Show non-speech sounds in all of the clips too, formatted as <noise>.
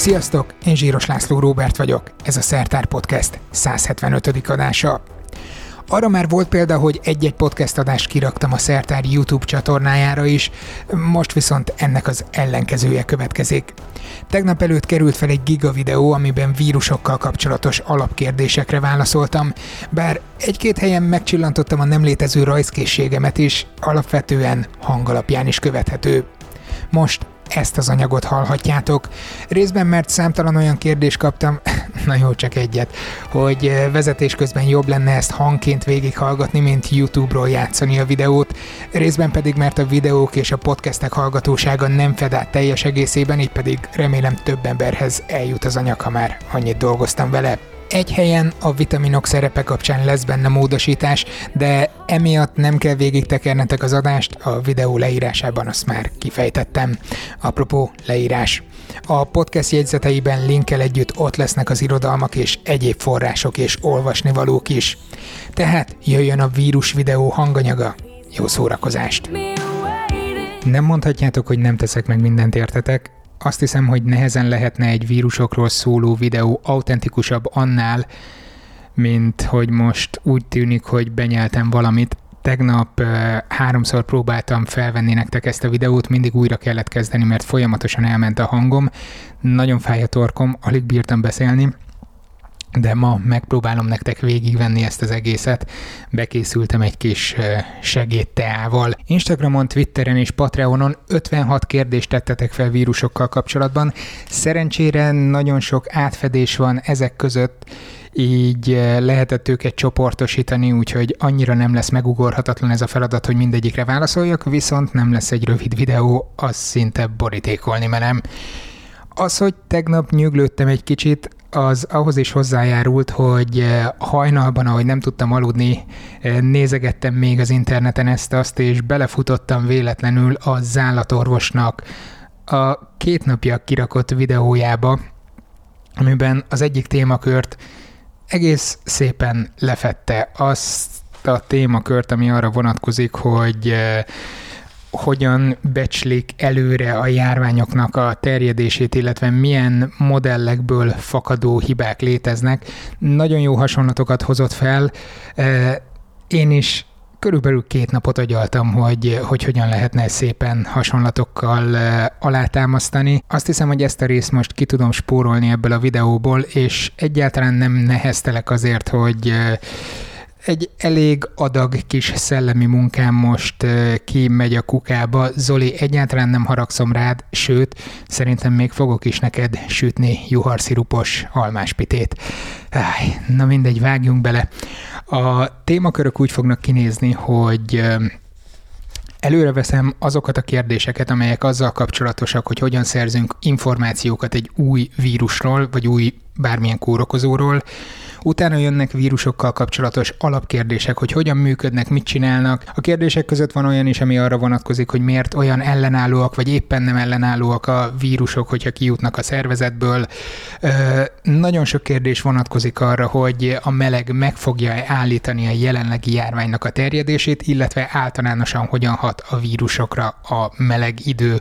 Sziasztok, én Zsíros László Róbert vagyok, ez a Szertár Podcast 175. adása. Arra már volt példa, hogy egy-egy podcast adást kiraktam a Szertár YouTube csatornájára is, most viszont ennek az ellenkezője következik. Tegnap előtt került fel egy giga videó, amiben vírusokkal kapcsolatos alapkérdésekre válaszoltam, bár egy-két helyen megcsillantottam a nem létező rajzkészségemet is, alapvetően hangalapján is követhető. Most ezt az anyagot hallhatjátok. Részben mert számtalan olyan kérdést kaptam, <laughs> na jó, csak egyet, hogy eh, vezetés közben jobb lenne ezt hangként végighallgatni, mint YouTube-ról játszani a videót, részben pedig mert a videók és a podcastek hallgatósága nem fed át teljes egészében, így pedig remélem több emberhez eljut az anyag, ha már annyit dolgoztam vele. Egy helyen a vitaminok szerepe kapcsán lesz benne módosítás, de emiatt nem kell végig tekernetek az adást, a videó leírásában azt már kifejtettem. Apropó leírás. A podcast jegyzeteiben linkkel együtt ott lesznek az irodalmak és egyéb források és olvasnivalók is. Tehát jöjjön a vírus videó hanganyaga. Jó szórakozást! Nem mondhatjátok, hogy nem teszek meg mindent értetek, azt hiszem, hogy nehezen lehetne egy vírusokról szóló videó autentikusabb annál, mint hogy most úgy tűnik, hogy benyeltem valamit. Tegnap háromszor próbáltam felvenni nektek ezt a videót, mindig újra kellett kezdeni, mert folyamatosan elment a hangom. Nagyon fáj a torkom, alig bírtam beszélni, de ma megpróbálom nektek végigvenni ezt az egészet. Bekészültem egy kis segédteával. Instagramon, Twitteren és Patreonon 56 kérdést tettetek fel vírusokkal kapcsolatban. Szerencsére nagyon sok átfedés van ezek között, így lehetett őket csoportosítani, úgyhogy annyira nem lesz megugorhatatlan ez a feladat, hogy mindegyikre válaszoljak, viszont nem lesz egy rövid videó, az szinte borítékolni menem. Az, hogy tegnap nyuglődtem egy kicsit, az ahhoz is hozzájárult, hogy eh, hajnalban, ahogy nem tudtam aludni, eh, nézegettem még az interneten ezt-azt, és belefutottam véletlenül a zállatorvosnak a két napja kirakott videójába, amiben az egyik témakört egész szépen lefette. Azt a témakört, ami arra vonatkozik, hogy eh, hogyan becslik előre a járványoknak a terjedését, illetve milyen modellekből fakadó hibák léteznek. Nagyon jó hasonlatokat hozott fel. Én is körülbelül két napot agyaltam, hogy, hogy hogyan lehetne szépen hasonlatokkal alátámasztani. Azt hiszem, hogy ezt a részt most ki tudom spórolni ebből a videóból, és egyáltalán nem neheztelek azért, hogy egy elég adag kis szellemi munkám most kimegy a kukába. Zoli, egyáltalán nem haragszom rád, sőt, szerintem még fogok is neked sütni juharszirupos almáspitét. Na mindegy, vágjunk bele. A témakörök úgy fognak kinézni, hogy Előre veszem azokat a kérdéseket, amelyek azzal kapcsolatosak, hogy hogyan szerzünk információkat egy új vírusról, vagy új bármilyen kórokozóról, Utána jönnek vírusokkal kapcsolatos alapkérdések, hogy hogyan működnek, mit csinálnak. A kérdések között van olyan is, ami arra vonatkozik, hogy miért olyan ellenállóak, vagy éppen nem ellenállóak a vírusok, hogyha kijutnak a szervezetből. Nagyon sok kérdés vonatkozik arra, hogy a meleg meg fogja állítani a jelenlegi járványnak a terjedését, illetve általánosan hogyan hat a vírusokra a meleg idő.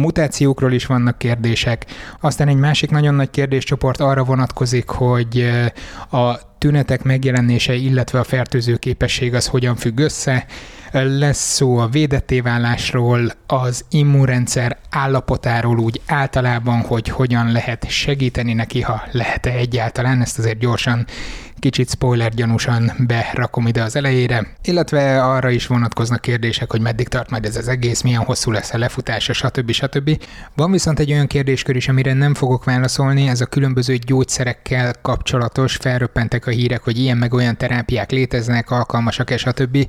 Mutációkról is vannak kérdések. Aztán egy másik nagyon nagy kérdéscsoport arra vonatkozik, hogy a tünetek megjelenése, illetve a fertőző képesség az hogyan függ össze. Lesz szó a védetté válásról, az immunrendszer állapotáról úgy általában, hogy hogyan lehet segíteni neki, ha lehet-e egyáltalán, ezt azért gyorsan kicsit spoiler gyanúsan berakom ide az elejére, illetve arra is vonatkoznak kérdések, hogy meddig tart majd ez az egész, milyen hosszú lesz a lefutása, stb. stb. Van viszont egy olyan kérdéskör is, amire nem fogok válaszolni, ez a különböző gyógyszerekkel kapcsolatos, felröppentek a hírek, hogy ilyen meg olyan terápiák léteznek, alkalmasak-e, stb.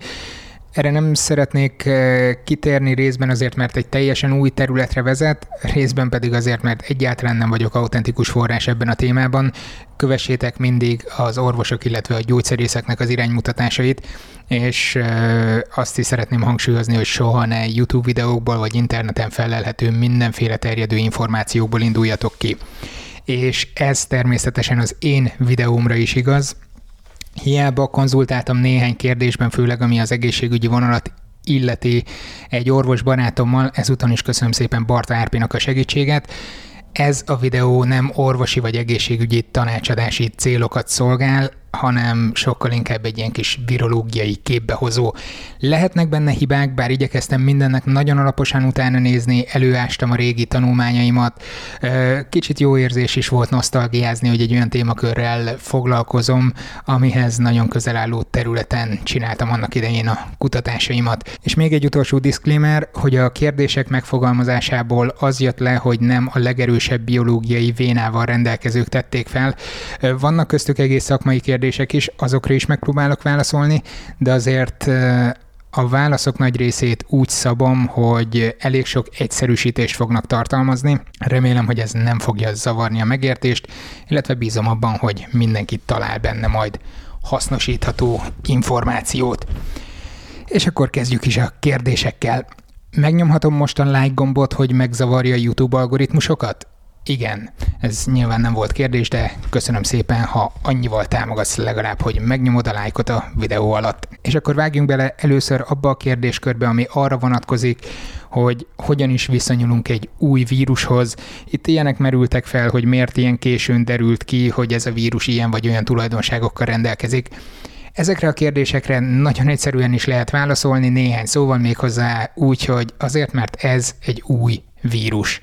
Erre nem szeretnék eh, kitérni részben azért, mert egy teljesen új területre vezet, részben pedig azért, mert egyáltalán nem vagyok autentikus forrás ebben a témában. Kövessétek mindig az orvosok, illetve a gyógyszerészeknek az iránymutatásait, és eh, azt is szeretném hangsúlyozni, hogy soha ne YouTube videókból vagy interneten felelhető mindenféle terjedő információkból induljatok ki. És ez természetesen az én videómra is igaz, Hiába konzultáltam néhány kérdésben, főleg ami az egészségügyi vonalat illeti egy orvos barátommal, ezúton is köszönöm szépen Barta Árpinak a segítséget. ez a videó nem orvosi vagy egészségügyi tanácsadási célokat szolgál, hanem sokkal inkább egy ilyen kis virológiai képbehozó. Lehetnek benne hibák, bár igyekeztem mindennek nagyon alaposan utána nézni, előástam a régi tanulmányaimat. Kicsit jó érzés is volt nosztalgiázni, hogy egy olyan témakörrel foglalkozom, amihez nagyon közel álló területen csináltam annak idején a kutatásaimat. És még egy utolsó disclaimer, hogy a kérdések megfogalmazásából az jött le, hogy nem a legerősebb biológiai vénával rendelkezők tették fel. Vannak köztük egész szakmai kérdések, kérdések is, azokra is megpróbálok válaszolni, de azért a válaszok nagy részét úgy szabom, hogy elég sok egyszerűsítést fognak tartalmazni. Remélem, hogy ez nem fogja zavarni a megértést, illetve bízom abban, hogy mindenki talál benne majd hasznosítható információt. És akkor kezdjük is a kérdésekkel. Megnyomhatom most a like gombot, hogy megzavarja a YouTube algoritmusokat? Igen, ez nyilván nem volt kérdés, de köszönöm szépen, ha annyival támogatsz legalább, hogy megnyomod a lájkot a videó alatt. És akkor vágjunk bele először abba a kérdéskörbe, ami arra vonatkozik, hogy hogyan is viszonyulunk egy új vírushoz. Itt ilyenek merültek fel, hogy miért ilyen későn derült ki, hogy ez a vírus ilyen vagy olyan tulajdonságokkal rendelkezik. Ezekre a kérdésekre nagyon egyszerűen is lehet válaszolni, néhány szóval még hozzá úgy, hogy azért, mert ez egy új vírus.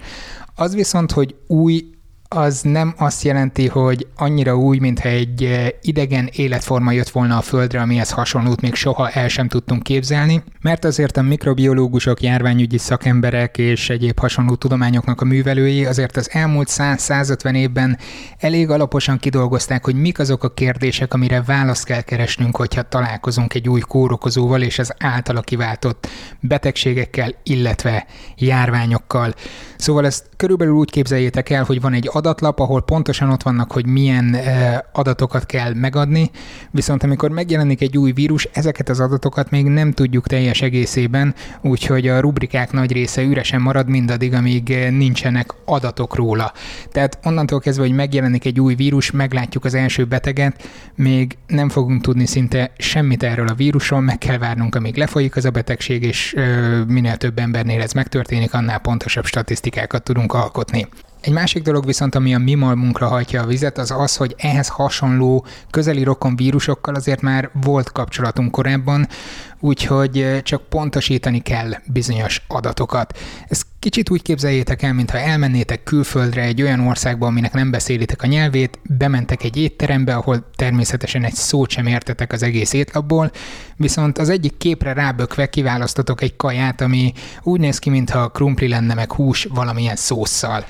Az viszont, hogy új az nem azt jelenti, hogy annyira új, mintha egy eh, idegen életforma jött volna a Földre, amihez hasonlót még soha el sem tudtunk képzelni, mert azért a mikrobiológusok, járványügyi szakemberek és egyéb hasonló tudományoknak a művelői azért az elmúlt 100-150 évben elég alaposan kidolgozták, hogy mik azok a kérdések, amire választ kell keresnünk, hogyha találkozunk egy új kórokozóval és az általa kiváltott betegségekkel, illetve járványokkal. Szóval ezt körülbelül úgy képzeljétek el, hogy van egy adatlap, ahol pontosan ott vannak, hogy milyen eh, adatokat kell megadni, viszont amikor megjelenik egy új vírus, ezeket az adatokat még nem tudjuk teljes egészében, úgyhogy a rubrikák nagy része üresen marad mindaddig, amíg eh, nincsenek adatok róla. Tehát onnantól kezdve, hogy megjelenik egy új vírus, meglátjuk az első beteget, még nem fogunk tudni szinte semmit erről a vírusról, meg kell várnunk, amíg lefolyik az a betegség, és ö, minél több embernél ez megtörténik, annál pontosabb statisztikákat tudunk alkotni. Egy másik dolog viszont, ami a mi malmunkra hajtja a vizet, az az, hogy ehhez hasonló közeli rokon vírusokkal azért már volt kapcsolatunk korábban, úgyhogy csak pontosítani kell bizonyos adatokat. Ezt kicsit úgy képzeljétek el, mintha elmennétek külföldre egy olyan országba, aminek nem beszélitek a nyelvét, bementek egy étterembe, ahol természetesen egy szót sem értetek az egész étlapból, viszont az egyik képre rábökve kiválasztotok egy kaját, ami úgy néz ki, mintha krumpli lenne meg hús valamilyen szószal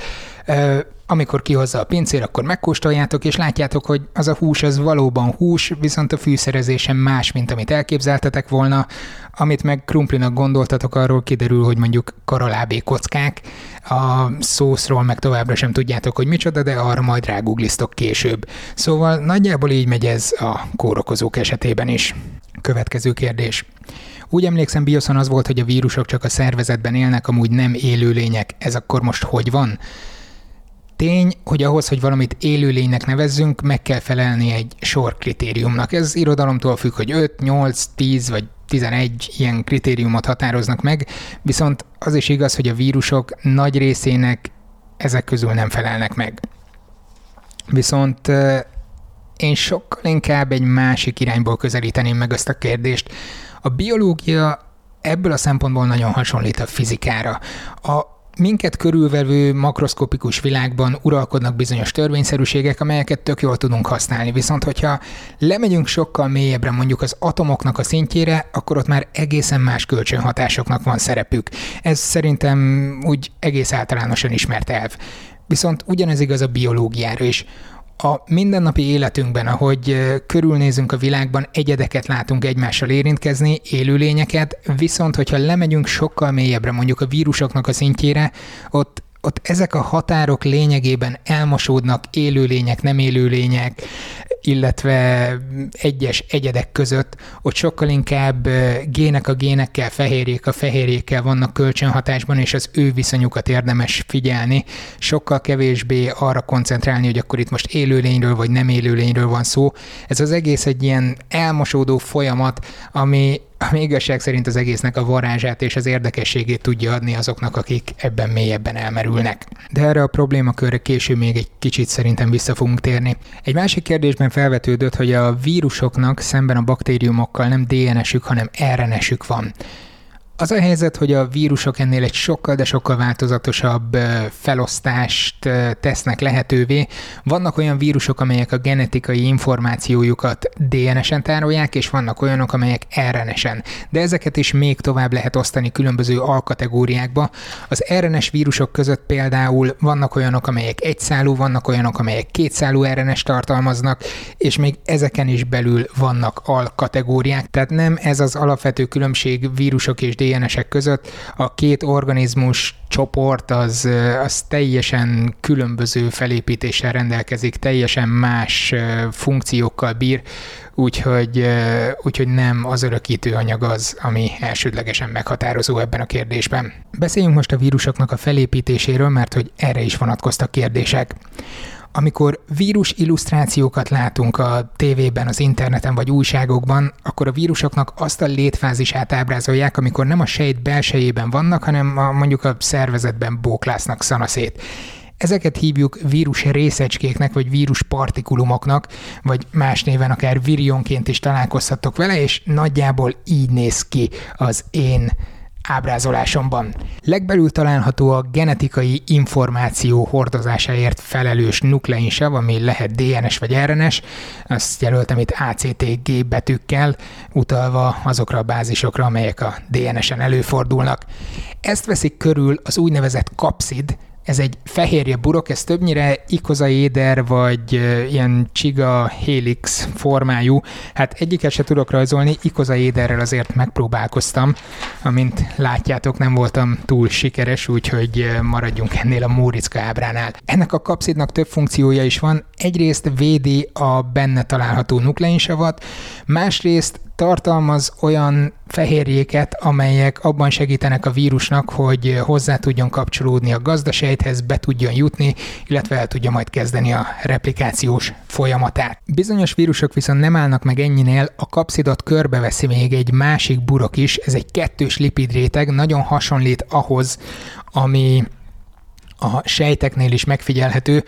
amikor kihozza a pincér, akkor megkóstoljátok, és látjátok, hogy az a hús az valóban hús, viszont a fűszerezésen más, mint amit elképzeltetek volna. Amit meg krumplinak gondoltatok, arról kiderül, hogy mondjuk karalábé kockák, a szószról meg továbbra sem tudjátok, hogy micsoda, de arra majd ráguglisztok később. Szóval nagyjából így megy ez a kórokozók esetében is. Következő kérdés. Úgy emlékszem, Bioszon az volt, hogy a vírusok csak a szervezetben élnek, amúgy nem élőlények. Ez akkor most hogy van? Tény, hogy ahhoz, hogy valamit élőlénynek nevezzünk, meg kell felelni egy sor kritériumnak. Ez irodalomtól függ, hogy 5, 8, 10 vagy 11 ilyen kritériumot határoznak meg, viszont az is igaz, hogy a vírusok nagy részének ezek közül nem felelnek meg. Viszont én sokkal inkább egy másik irányból közelíteném meg ezt a kérdést. A biológia ebből a szempontból nagyon hasonlít a fizikára. A minket körülvevő makroszkopikus világban uralkodnak bizonyos törvényszerűségek, amelyeket tök jól tudunk használni. Viszont, hogyha lemegyünk sokkal mélyebbre mondjuk az atomoknak a szintjére, akkor ott már egészen más kölcsönhatásoknak van szerepük. Ez szerintem úgy egész általánosan ismert elv. Viszont ugyanez igaz a biológiára is a mindennapi életünkben, ahogy körülnézünk a világban, egyedeket látunk egymással érintkezni, élőlényeket, viszont hogyha lemegyünk sokkal mélyebbre, mondjuk a vírusoknak a szintjére, ott ott ezek a határok lényegében elmosódnak élőlények, nem élőlények, illetve egyes egyedek között, ott sokkal inkább gének a génekkel, fehérjék a fehérjékkel vannak kölcsönhatásban, és az ő viszonyukat érdemes figyelni, sokkal kevésbé arra koncentrálni, hogy akkor itt most élőlényről vagy nem élőlényről van szó. Ez az egész egy ilyen elmosódó folyamat, ami ami igazság szerint az egésznek a varázsát és az érdekességét tudja adni azoknak, akik ebben mélyebben elmerülnek. De erre a problémakörre később még egy kicsit szerintem vissza fogunk térni. Egy másik kérdésben felvetődött, hogy a vírusoknak szemben a baktériumokkal nem DNS-ük, hanem RNS-ük van. Az a helyzet, hogy a vírusok ennél egy sokkal, de sokkal változatosabb felosztást tesznek lehetővé. Vannak olyan vírusok, amelyek a genetikai információjukat DNS-en tárolják, és vannak olyanok, amelyek RNS-en. De ezeket is még tovább lehet osztani különböző alkategóriákba. Az RNS vírusok között például vannak olyanok, amelyek egyszálú, vannak olyanok, amelyek kétszálú RNS tartalmaznak, és még ezeken is belül vannak alkategóriák. Tehát nem ez az alapvető különbség vírusok és DNS-ek között a két organizmus csoport az, az teljesen különböző felépítéssel rendelkezik, teljesen más funkciókkal bír, úgyhogy, úgyhogy nem az örökítő anyag az, ami elsődlegesen meghatározó ebben a kérdésben. Beszéljünk most a vírusoknak a felépítéséről, mert hogy erre is vonatkoztak kérdések. Amikor vírus illusztrációkat látunk a tévében, az interneten vagy újságokban, akkor a vírusoknak azt a létfázisát ábrázolják, amikor nem a sejt belsejében vannak, hanem a, mondjuk a szervezetben bóklásznak szanaszét. Ezeket hívjuk vírus részecskéknek, vagy vírus partikulumoknak, vagy más néven akár virionként is találkozhatok vele, és nagyjából így néz ki az én ábrázolásomban. Legbelül található a genetikai információ hordozásáért felelős nukleinsav, ami lehet DNS vagy RNS, azt jelöltem itt ACTG betűkkel, utalva azokra a bázisokra, amelyek a DNS-en előfordulnak. Ezt veszik körül az úgynevezett kapszid, ez egy fehérje burok, ez többnyire ikozaéder vagy ilyen csiga helix formájú. Hát egyiket se tudok rajzolni, ikozaéderrel azért megpróbálkoztam. Amint látjátok, nem voltam túl sikeres, úgyhogy maradjunk ennél a Móriczka ábránál. Ennek a kapszidnak több funkciója is van. Egyrészt védi a benne található nukleinsavat, másrészt tartalmaz olyan fehérjéket, amelyek abban segítenek a vírusnak, hogy hozzá tudjon kapcsolódni a gazdasejthez, be tudjon jutni, illetve el tudja majd kezdeni a replikációs folyamatát. Bizonyos vírusok viszont nem állnak meg ennyinél, a kapszidot körbeveszi még egy másik burok is, ez egy kettős lipidréteg, nagyon hasonlít ahhoz, ami a sejteknél is megfigyelhető,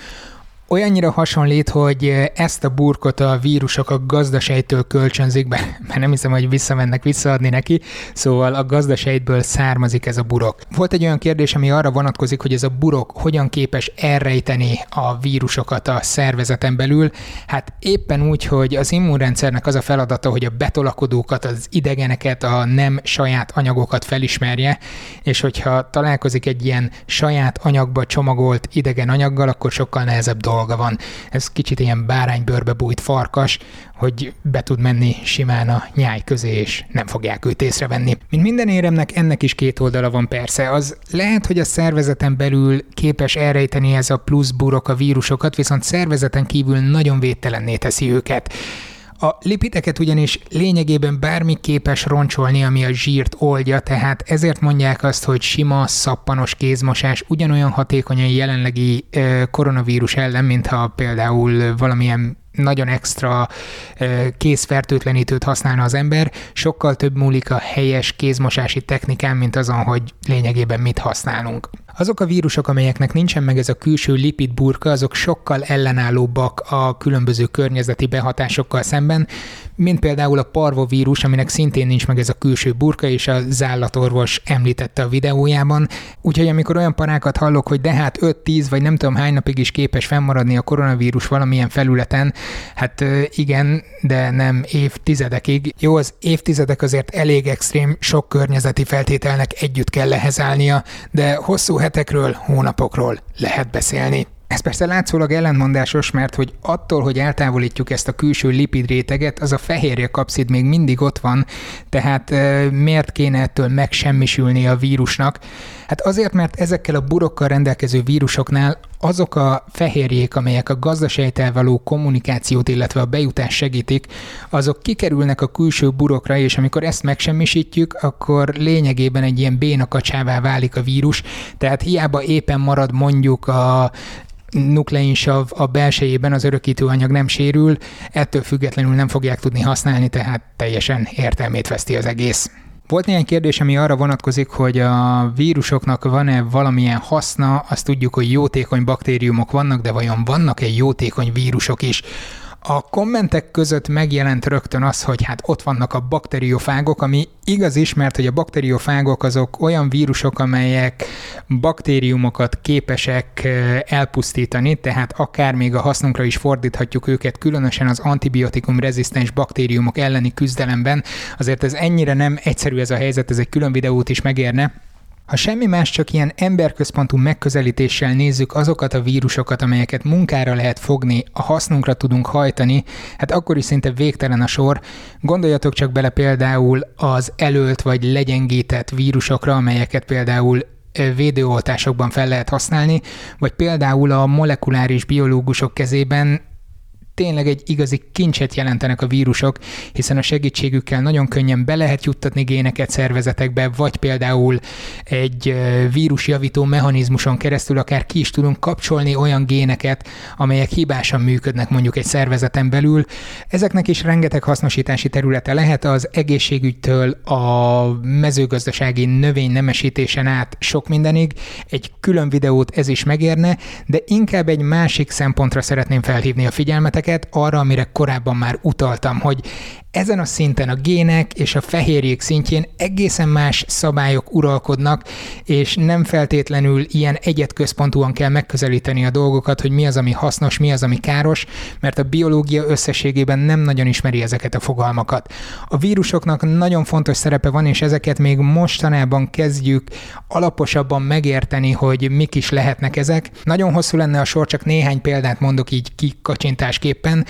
olyannyira hasonlít, hogy ezt a burkot a vírusok a gazdasejtől kölcsönzik be, <laughs> mert nem hiszem, hogy visszamennek visszaadni neki, szóval a gazdasejtből származik ez a burok. Volt egy olyan kérdés, ami arra vonatkozik, hogy ez a burok hogyan képes elrejteni a vírusokat a szervezeten belül. Hát éppen úgy, hogy az immunrendszernek az a feladata, hogy a betolakodókat, az idegeneket, a nem saját anyagokat felismerje, és hogyha találkozik egy ilyen saját anyagba csomagolt idegen anyaggal, akkor sokkal nehezebb dolog dolga van. Ez kicsit ilyen báránybőrbe bújt farkas, hogy be tud menni simán a nyáj közé, és nem fogják őt észrevenni. Mint minden éremnek, ennek is két oldala van persze. Az lehet, hogy a szervezeten belül képes elrejteni ez a plusz burok a vírusokat, viszont szervezeten kívül nagyon védtelenné teszi őket. A lipideket ugyanis lényegében bármi képes roncsolni, ami a zsírt oldja, tehát ezért mondják azt, hogy sima, szappanos kézmosás ugyanolyan hatékony a jelenlegi koronavírus ellen, mintha például valamilyen nagyon extra kézfertőtlenítőt használna az ember, sokkal több múlik a helyes kézmosási technikán, mint azon, hogy lényegében mit használunk. Azok a vírusok, amelyeknek nincsen meg ez a külső lipid burka, azok sokkal ellenállóbbak a különböző környezeti behatásokkal szemben, mint például a parvovírus, aminek szintén nincs meg ez a külső burka, és a zállatorvos említette a videójában. Úgyhogy amikor olyan parákat hallok, hogy de hát 5-10 vagy nem tudom hány napig is képes fennmaradni a koronavírus valamilyen felületen, hát igen, de nem évtizedekig. Jó, az évtizedek azért elég extrém, sok környezeti feltételnek együtt kell állnia, de hosszú hetekről, hónapokról lehet beszélni. Ez persze látszólag ellentmondásos, mert hogy attól, hogy eltávolítjuk ezt a külső lipid réteget, az a fehérje kapszid még mindig ott van, tehát e, miért kéne ettől megsemmisülni a vírusnak? Hát azért, mert ezekkel a burokkal rendelkező vírusoknál azok a fehérjék, amelyek a gazdasejtel való kommunikációt, illetve a bejutást segítik, azok kikerülnek a külső burokra, és amikor ezt megsemmisítjük, akkor lényegében egy ilyen bénakacsává válik a vírus, tehát hiába éppen marad mondjuk a nukleinsav a belsejében az örökítőanyag nem sérül, ettől függetlenül nem fogják tudni használni, tehát teljesen értelmét veszti az egész. Volt néhány kérdés, ami arra vonatkozik, hogy a vírusoknak van-e valamilyen haszna, azt tudjuk, hogy jótékony baktériumok vannak, de vajon vannak-e jótékony vírusok is? A kommentek között megjelent rögtön az, hogy hát ott vannak a bakteriofágok, ami igaz is, mert hogy a bakteriofágok azok olyan vírusok, amelyek baktériumokat képesek elpusztítani, tehát akár még a hasznunkra is fordíthatjuk őket, különösen az antibiotikum rezisztens baktériumok elleni küzdelemben. Azért ez ennyire nem egyszerű ez a helyzet, ez egy külön videót is megérne. Ha semmi más, csak ilyen emberközpontú megközelítéssel nézzük azokat a vírusokat, amelyeket munkára lehet fogni, a hasznunkra tudunk hajtani, hát akkor is szinte végtelen a sor. Gondoljatok csak bele például az elölt vagy legyengített vírusokra, amelyeket például védőoltásokban fel lehet használni, vagy például a molekuláris biológusok kezében tényleg egy igazi kincset jelentenek a vírusok, hiszen a segítségükkel nagyon könnyen be lehet juttatni géneket szervezetekbe, vagy például egy vírusjavító mechanizmuson keresztül akár ki is tudunk kapcsolni olyan géneket, amelyek hibásan működnek mondjuk egy szervezeten belül. Ezeknek is rengeteg hasznosítási területe lehet az egészségügytől a mezőgazdasági növény nemesítésen át sok mindenig. Egy külön videót ez is megérne, de inkább egy másik szempontra szeretném felhívni a figyelmeteket, embereket arra, amire korábban már utaltam, hogy ezen a szinten a gének és a fehérjék szintjén egészen más szabályok uralkodnak, és nem feltétlenül ilyen egyetközpontúan kell megközelíteni a dolgokat, hogy mi az, ami hasznos, mi az, ami káros, mert a biológia összességében nem nagyon ismeri ezeket a fogalmakat. A vírusoknak nagyon fontos szerepe van, és ezeket még mostanában kezdjük alaposabban megérteni, hogy mik is lehetnek ezek. Nagyon hosszú lenne a sor, csak néhány példát mondok így kikacsintásképpen.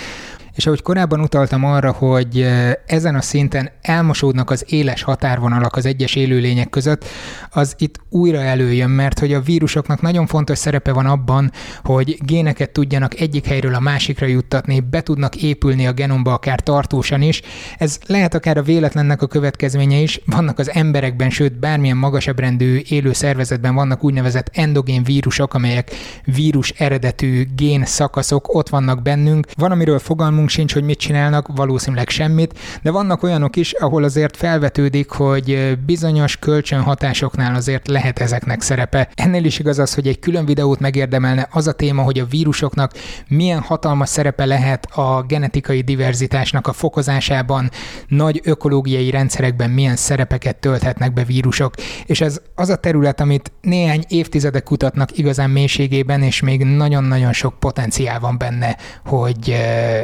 És ahogy korábban utaltam arra, hogy ezen a szinten elmosódnak az éles határvonalak az egyes élőlények között, az itt újra előjön, mert hogy a vírusoknak nagyon fontos szerepe van abban, hogy géneket tudjanak egyik helyről a másikra juttatni, be tudnak épülni a genomba akár tartósan is. Ez lehet akár a véletlennek a következménye is. Vannak az emberekben, sőt bármilyen magasabb rendű élő szervezetben vannak úgynevezett endogén vírusok, amelyek vírus eredetű gén szakaszok ott vannak bennünk. Van, amiről fogalmunk fogalmunk sincs, hogy mit csinálnak, valószínűleg semmit, de vannak olyanok is, ahol azért felvetődik, hogy bizonyos kölcsönhatásoknál azért lehet ezeknek szerepe. Ennél is igaz az, hogy egy külön videót megérdemelne az a téma, hogy a vírusoknak milyen hatalmas szerepe lehet a genetikai diverzitásnak a fokozásában, nagy ökológiai rendszerekben milyen szerepeket tölthetnek be vírusok, és ez az a terület, amit néhány évtizedek kutatnak igazán mélységében, és még nagyon-nagyon sok potenciál van benne, hogy,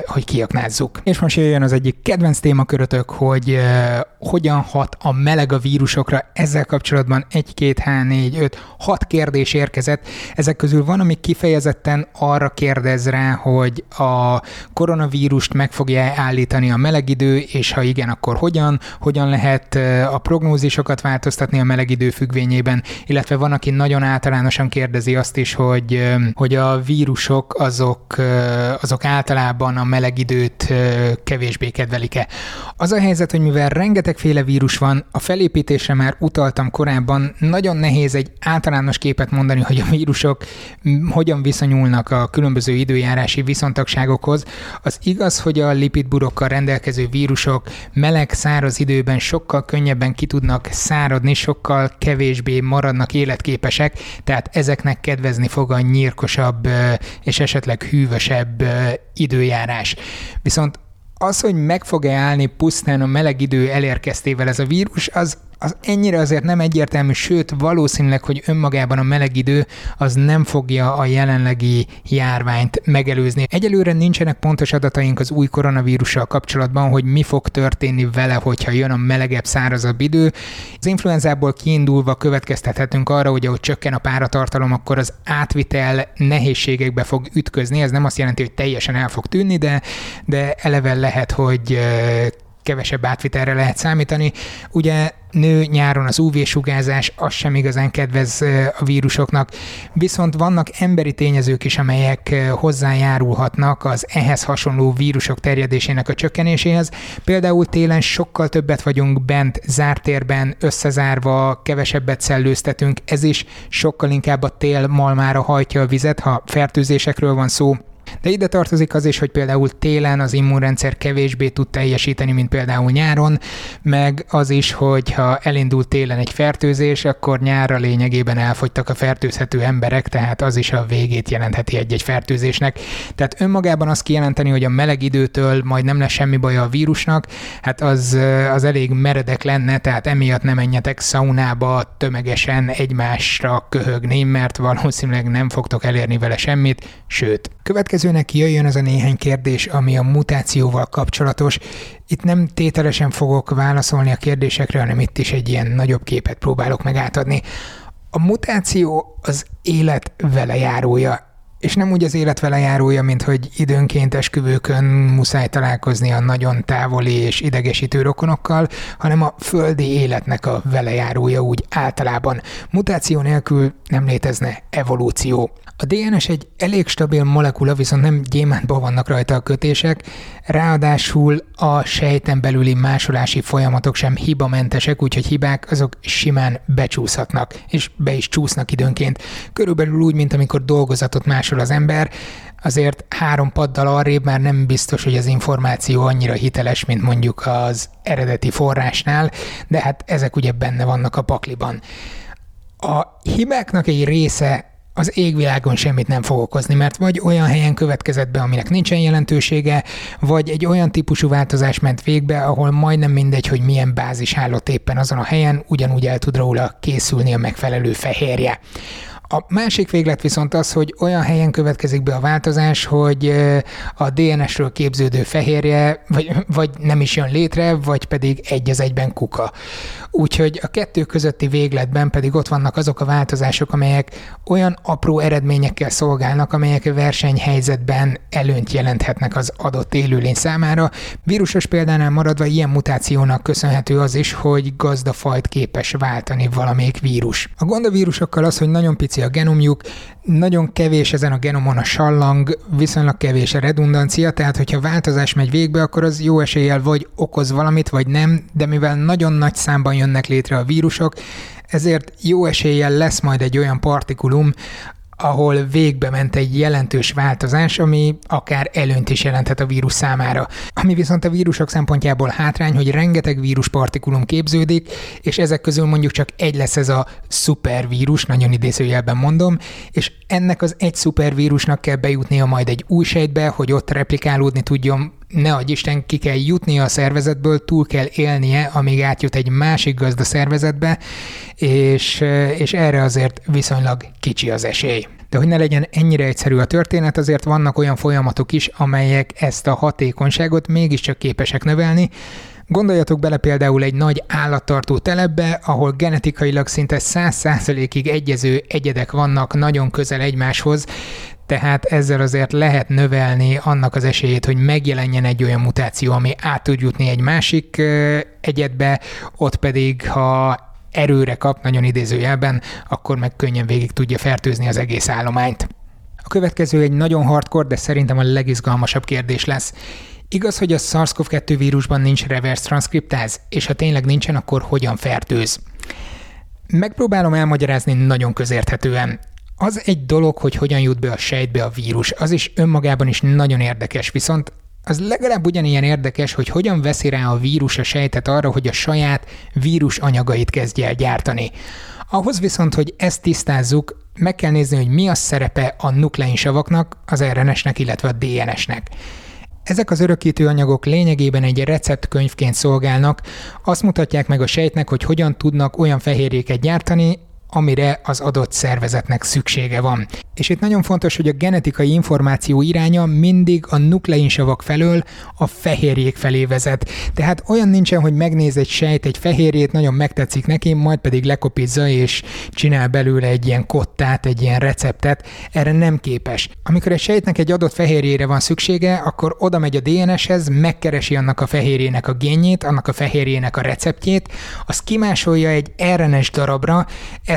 hogy kiaknázzuk. És most jöjjön az egyik kedvenc témakörötök, hogy uh, hogyan hat a meleg a vírusokra. Ezzel kapcsolatban 1, 2, 3, 4, 5, 6 kérdés érkezett. Ezek közül van, ami kifejezetten arra kérdez rá, hogy a koronavírust meg fogja állítani a meleg idő, és ha igen, akkor hogyan? Hogyan lehet a prognózisokat változtatni a meleg idő függvényében? Illetve van, aki nagyon általánosan kérdezi azt is, hogy, hogy a vírusok azok, azok általában a meleg időt kevésbé kedvelik-e. Az a helyzet, hogy mivel rengetegféle vírus van, a felépítésre már utaltam korábban, nagyon nehéz egy általános képet mondani, hogy a vírusok hogyan viszonyulnak a különböző időjárási viszontagságokhoz. Az igaz, hogy a lipidburokkal rendelkező vírusok meleg, száraz időben sokkal könnyebben ki tudnak száradni, sokkal kevésbé maradnak életképesek, tehát ezeknek kedvezni fog a nyírkosabb és esetleg hűvösebb időjárás. Viszont az, hogy meg fog-e állni pusztán a meleg idő elérkeztével ez a vírus, az az ennyire azért nem egyértelmű, sőt valószínűleg, hogy önmagában a meleg idő az nem fogja a jelenlegi járványt megelőzni. Egyelőre nincsenek pontos adataink az új koronavírussal kapcsolatban, hogy mi fog történni vele, hogyha jön a melegebb, szárazabb idő. Az influenzából kiindulva következtethetünk arra, hogy ahogy csökken a páratartalom, akkor az átvitel nehézségekbe fog ütközni. Ez nem azt jelenti, hogy teljesen el fog tűnni, de, de eleve lehet, hogy kevesebb átvitelre lehet számítani. Ugye nő nyáron az UV-sugárzás, az sem igazán kedvez a vírusoknak. Viszont vannak emberi tényezők is, amelyek hozzájárulhatnak az ehhez hasonló vírusok terjedésének a csökkenéséhez. Például télen sokkal többet vagyunk bent zárt térben, összezárva, kevesebbet szellőztetünk, ez is sokkal inkább a tél malmára hajtja a vizet, ha fertőzésekről van szó, de ide tartozik az is, hogy például télen az immunrendszer kevésbé tud teljesíteni, mint például nyáron, meg az is, hogy ha elindult télen egy fertőzés, akkor nyárra lényegében elfogytak a fertőzhető emberek, tehát az is a végét jelentheti egy-egy fertőzésnek. Tehát önmagában azt kijelenteni, hogy a meleg időtől majd nem lesz semmi baja a vírusnak, hát az, az elég meredek lenne, tehát emiatt nem menjetek szaunába tömegesen egymásra köhögni, mert valószínűleg nem fogtok elérni vele semmit, sőt. Következő következőnek jöjjön az a néhány kérdés, ami a mutációval kapcsolatos. Itt nem tételesen fogok válaszolni a kérdésekre, hanem itt is egy ilyen nagyobb képet próbálok meg. A mutáció az élet velejárója, és nem úgy az élet velejárója, mint hogy időnként esküvőkön muszáj találkozni a nagyon távoli és idegesítő rokonokkal, hanem a földi életnek a velejárója úgy általában. Mutáció nélkül nem létezne evolúció. A DNS egy elég stabil molekula, viszont nem gyémántból vannak rajta a kötések, ráadásul a sejten belüli másolási folyamatok sem hibamentesek, úgyhogy hibák azok simán becsúszhatnak, és be is csúsznak időnként. Körülbelül úgy, mint amikor dolgozatot másol az ember, azért három paddal arrébb már nem biztos, hogy az információ annyira hiteles, mint mondjuk az eredeti forrásnál, de hát ezek ugye benne vannak a pakliban. A hibáknak egy része az égvilágon semmit nem fog okozni, mert vagy olyan helyen következett be, aminek nincsen jelentősége, vagy egy olyan típusú változás ment végbe, ahol majdnem mindegy, hogy milyen bázis állott éppen azon a helyen, ugyanúgy el tud róla készülni a megfelelő fehérje. A másik véglet viszont az, hogy olyan helyen következik be a változás, hogy a DNS-ről képződő fehérje vagy, vagy nem is jön létre, vagy pedig egy az egyben kuka. Úgyhogy a kettő közötti végletben pedig ott vannak azok a változások, amelyek olyan apró eredményekkel szolgálnak, amelyek versenyhelyzetben előnyt jelenthetnek az adott élőlény számára. Vírusos példánál maradva ilyen mutációnak köszönhető az is, hogy gazdafajt képes váltani valamelyik vírus. A gond a vírusokkal az, hogy nagyon pici a genomjuk, nagyon kevés ezen a genomon a sallang, viszonylag kevés a redundancia, tehát hogyha változás megy végbe, akkor az jó eséllyel vagy okoz valamit, vagy nem, de mivel nagyon nagy számban jönnek létre a vírusok, ezért jó eséllyel lesz majd egy olyan partikulum, ahol végbe ment egy jelentős változás, ami akár előnyt is jelenthet a vírus számára. Ami viszont a vírusok szempontjából hátrány, hogy rengeteg víruspartikulum képződik, és ezek közül mondjuk csak egy lesz ez a szupervírus, nagyon idézőjelben mondom, és ennek az egy szupervírusnak kell bejutnia majd egy új sejtbe, hogy ott replikálódni tudjon, ne adj Isten, ki kell jutnia a szervezetből, túl kell élnie, amíg átjut egy másik gazda szervezetbe, és, és erre azért viszonylag kicsi az esély. De hogy ne legyen ennyire egyszerű a történet, azért vannak olyan folyamatok is, amelyek ezt a hatékonyságot mégiscsak képesek növelni, Gondoljatok bele például egy nagy állattartó telepbe, ahol genetikailag szinte 100%-ig egyező egyedek vannak nagyon közel egymáshoz, tehát ezzel azért lehet növelni annak az esélyét, hogy megjelenjen egy olyan mutáció, ami át tud jutni egy másik egyedbe, ott pedig, ha erőre kap, nagyon idézőjelben, akkor meg könnyen végig tudja fertőzni az egész állományt. A következő egy nagyon hardcore, de szerintem a legizgalmasabb kérdés lesz. Igaz, hogy a SARS-CoV-2 vírusban nincs reverse transkriptáz, és ha tényleg nincsen, akkor hogyan fertőz? Megpróbálom elmagyarázni nagyon közérthetően. Az egy dolog, hogy hogyan jut be a sejtbe a vírus, az is önmagában is nagyon érdekes, viszont az legalább ugyanilyen érdekes, hogy hogyan veszi rá a vírus a sejtet arra, hogy a saját vírus anyagait kezdje el gyártani. Ahhoz viszont, hogy ezt tisztázzuk, meg kell nézni, hogy mi a szerepe a nukleinsavaknak, az RNS-nek, illetve a DNS-nek. Ezek az örökítő anyagok lényegében egy receptkönyvként szolgálnak, azt mutatják meg a sejtnek, hogy hogyan tudnak olyan fehérjéket gyártani, amire az adott szervezetnek szüksége van. És itt nagyon fontos, hogy a genetikai információ iránya mindig a nukleinsavak felől a fehérjék felé vezet. Tehát olyan nincsen, hogy megnéz egy sejt egy fehérjét, nagyon megtetszik neki, majd pedig lekopizza és csinál belőle egy ilyen kottát, egy ilyen receptet. Erre nem képes. Amikor egy sejtnek egy adott fehérjére van szüksége, akkor oda megy a DNS-hez, megkeresi annak a fehérjének a génjét, annak a fehérjének a receptjét, az kimásolja egy RNS darabra,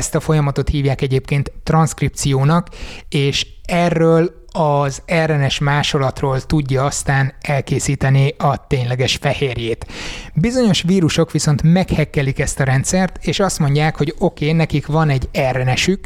ezt a folyamatot hívják egyébként transzkripciónak, és erről az RNS másolatról tudja aztán elkészíteni a tényleges fehérjét. Bizonyos vírusok viszont meghekkelik ezt a rendszert, és azt mondják, hogy oké, okay, nekik van egy RNS-ük,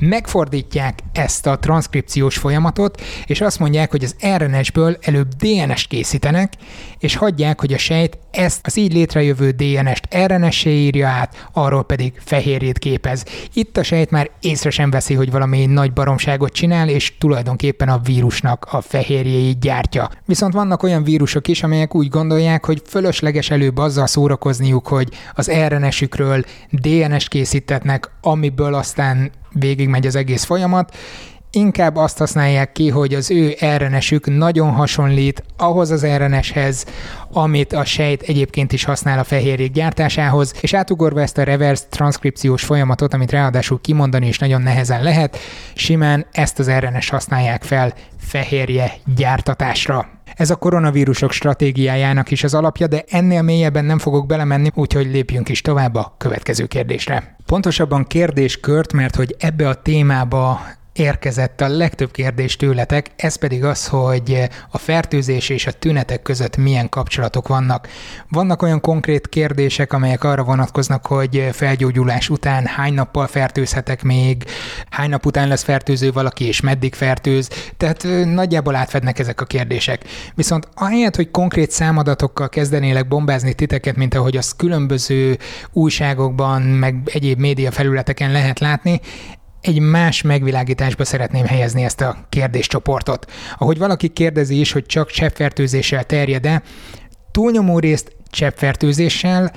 megfordítják ezt a transzkripciós folyamatot, és azt mondják, hogy az RNS-ből előbb DNS-t készítenek, és hagyják, hogy a sejt ezt az így létrejövő DNS-t RNS-é írja át, arról pedig fehérjét képez. Itt a sejt már észre sem veszi, hogy valami nagy baromságot csinál, és tulajdonképpen a vírusnak a fehérjéit gyártja. Viszont vannak olyan vírusok is, amelyek úgy gondolják, hogy fölösleges előbb azzal szórakozniuk, hogy az RNS-ükről DNS-t készítetnek, amiből aztán végigmegy az egész folyamat, inkább azt használják ki, hogy az ő RNS-ük nagyon hasonlít ahhoz az RNS-hez, amit a sejt egyébként is használ a fehérjék gyártásához, és átugorva ezt a reverse transzkripciós folyamatot, amit ráadásul kimondani is nagyon nehezen lehet, simán ezt az RNS használják fel fehérje gyártatásra. Ez a koronavírusok stratégiájának is az alapja, de ennél mélyebben nem fogok belemenni, úgyhogy lépjünk is tovább a következő kérdésre. Pontosabban kérdéskört, mert hogy ebbe a témába érkezett a legtöbb kérdés tőletek, ez pedig az, hogy a fertőzés és a tünetek között milyen kapcsolatok vannak. Vannak olyan konkrét kérdések, amelyek arra vonatkoznak, hogy felgyógyulás után hány nappal fertőzhetek még, hány nap után lesz fertőző valaki, és meddig fertőz, tehát nagyjából átfednek ezek a kérdések. Viszont ahelyett, hogy konkrét számadatokkal kezdenélek bombázni titeket, mint ahogy azt különböző újságokban, meg egyéb média felületeken lehet látni, egy más megvilágításba szeretném helyezni ezt a kérdéscsoportot. Ahogy valaki kérdezi is, hogy csak cseppfertőzéssel terjed-e, túlnyomó részt cseppfertőzéssel,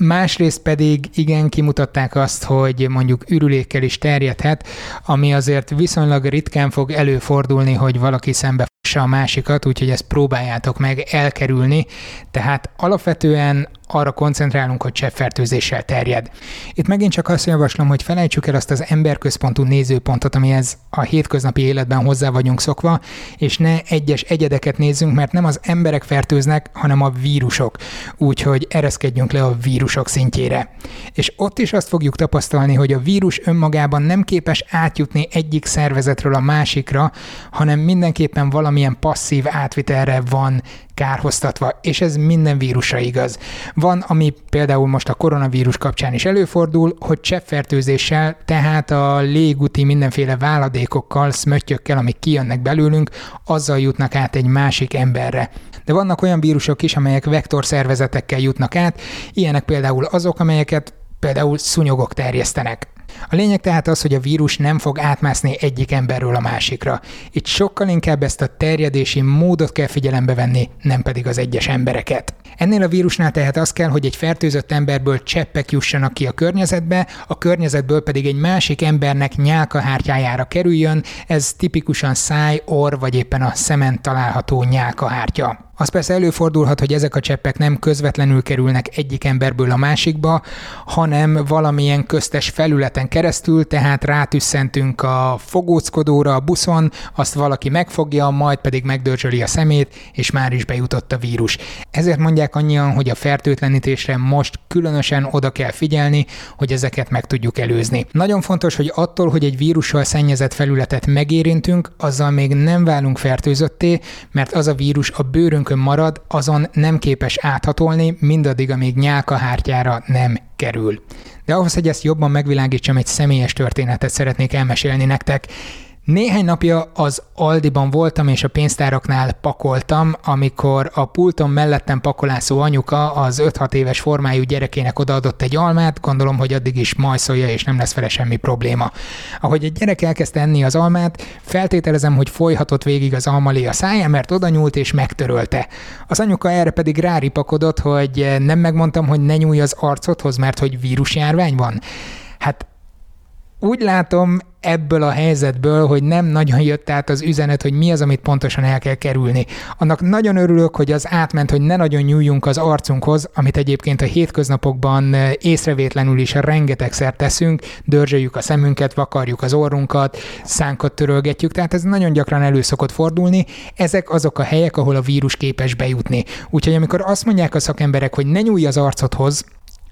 Másrészt pedig igen kimutatták azt, hogy mondjuk ürülékkel is terjedhet, ami azért viszonylag ritkán fog előfordulni, hogy valaki szembe a másikat, úgyhogy ezt próbáljátok meg elkerülni. Tehát alapvetően arra koncentrálunk, hogy cseppfertőzéssel terjed. Itt megint csak azt javaslom, hogy felejtsük el azt az emberközpontú nézőpontot, amihez a hétköznapi életben hozzá vagyunk szokva, és ne egyes egyedeket nézzünk, mert nem az emberek fertőznek, hanem a vírusok. Úgyhogy ereszkedjünk le a vírusok szintjére. És ott is azt fogjuk tapasztalni, hogy a vírus önmagában nem képes átjutni egyik szervezetről a másikra, hanem mindenképpen valamilyen passzív átvitelre van kárhoztatva, és ez minden vírusra igaz. Van, ami például most a koronavírus kapcsán is előfordul, hogy cseppfertőzéssel, tehát a légúti mindenféle váladékokkal, szmöttyökkel, amik kijönnek belőlünk, azzal jutnak át egy másik emberre. De vannak olyan vírusok is, amelyek vektorszervezetekkel jutnak át, ilyenek például azok, amelyeket például szúnyogok terjesztenek. A lényeg tehát az, hogy a vírus nem fog átmászni egyik emberről a másikra. Itt sokkal inkább ezt a terjedési módot kell figyelembe venni, nem pedig az egyes embereket. Ennél a vírusnál tehát az kell, hogy egy fertőzött emberből cseppek jussanak ki a környezetbe, a környezetből pedig egy másik embernek nyálkahártyájára kerüljön, ez tipikusan száj, orr vagy éppen a szemen található nyálkahártya. Az persze előfordulhat, hogy ezek a cseppek nem közvetlenül kerülnek egyik emberből a másikba, hanem valamilyen köztes felületen keresztül, tehát rátüsszentünk a fogóckodóra a buszon, azt valaki megfogja, majd pedig megdörzsöli a szemét, és már is bejutott a vírus. Ezért mondják annyian, hogy a fertőtlenítésre most különösen oda kell figyelni, hogy ezeket meg tudjuk előzni. Nagyon fontos, hogy attól, hogy egy vírussal szennyezett felületet megérintünk, azzal még nem válunk fertőzötté, mert az a vírus a bőrünk bőrünkön marad, azon nem képes áthatolni, mindaddig, amíg nyálkahártyára nem kerül. De ahhoz, hogy ezt jobban megvilágítsam, egy személyes történetet szeretnék elmesélni nektek. Néhány napja az Aldiban voltam, és a pénztáraknál pakoltam, amikor a pulton mellettem pakolászó anyuka az 5-6 éves formájú gyerekének odaadott egy almát, gondolom, hogy addig is majszolja, és nem lesz vele semmi probléma. Ahogy egy gyerek elkezdte enni az almát, feltételezem, hogy folyhatott végig az almalé a száján, mert oda nyúlt és megtörölte. Az anyuka erre pedig ráripakodott, hogy nem megmondtam, hogy ne nyúlj az arcodhoz, mert hogy vírusjárvány van. Hát úgy látom, ebből a helyzetből, hogy nem nagyon jött át az üzenet, hogy mi az, amit pontosan el kell kerülni. Annak nagyon örülök, hogy az átment, hogy ne nagyon nyúljunk az arcunkhoz, amit egyébként a hétköznapokban eh, észrevétlenül is rengetegszer teszünk, dörzsöljük a szemünket, vakarjuk az orrunkat, szánkat törölgetjük, tehát ez nagyon gyakran elő szokott fordulni. Ezek azok a helyek, ahol a vírus képes bejutni. Úgyhogy amikor azt mondják a szakemberek, hogy ne nyúlj az arcodhoz,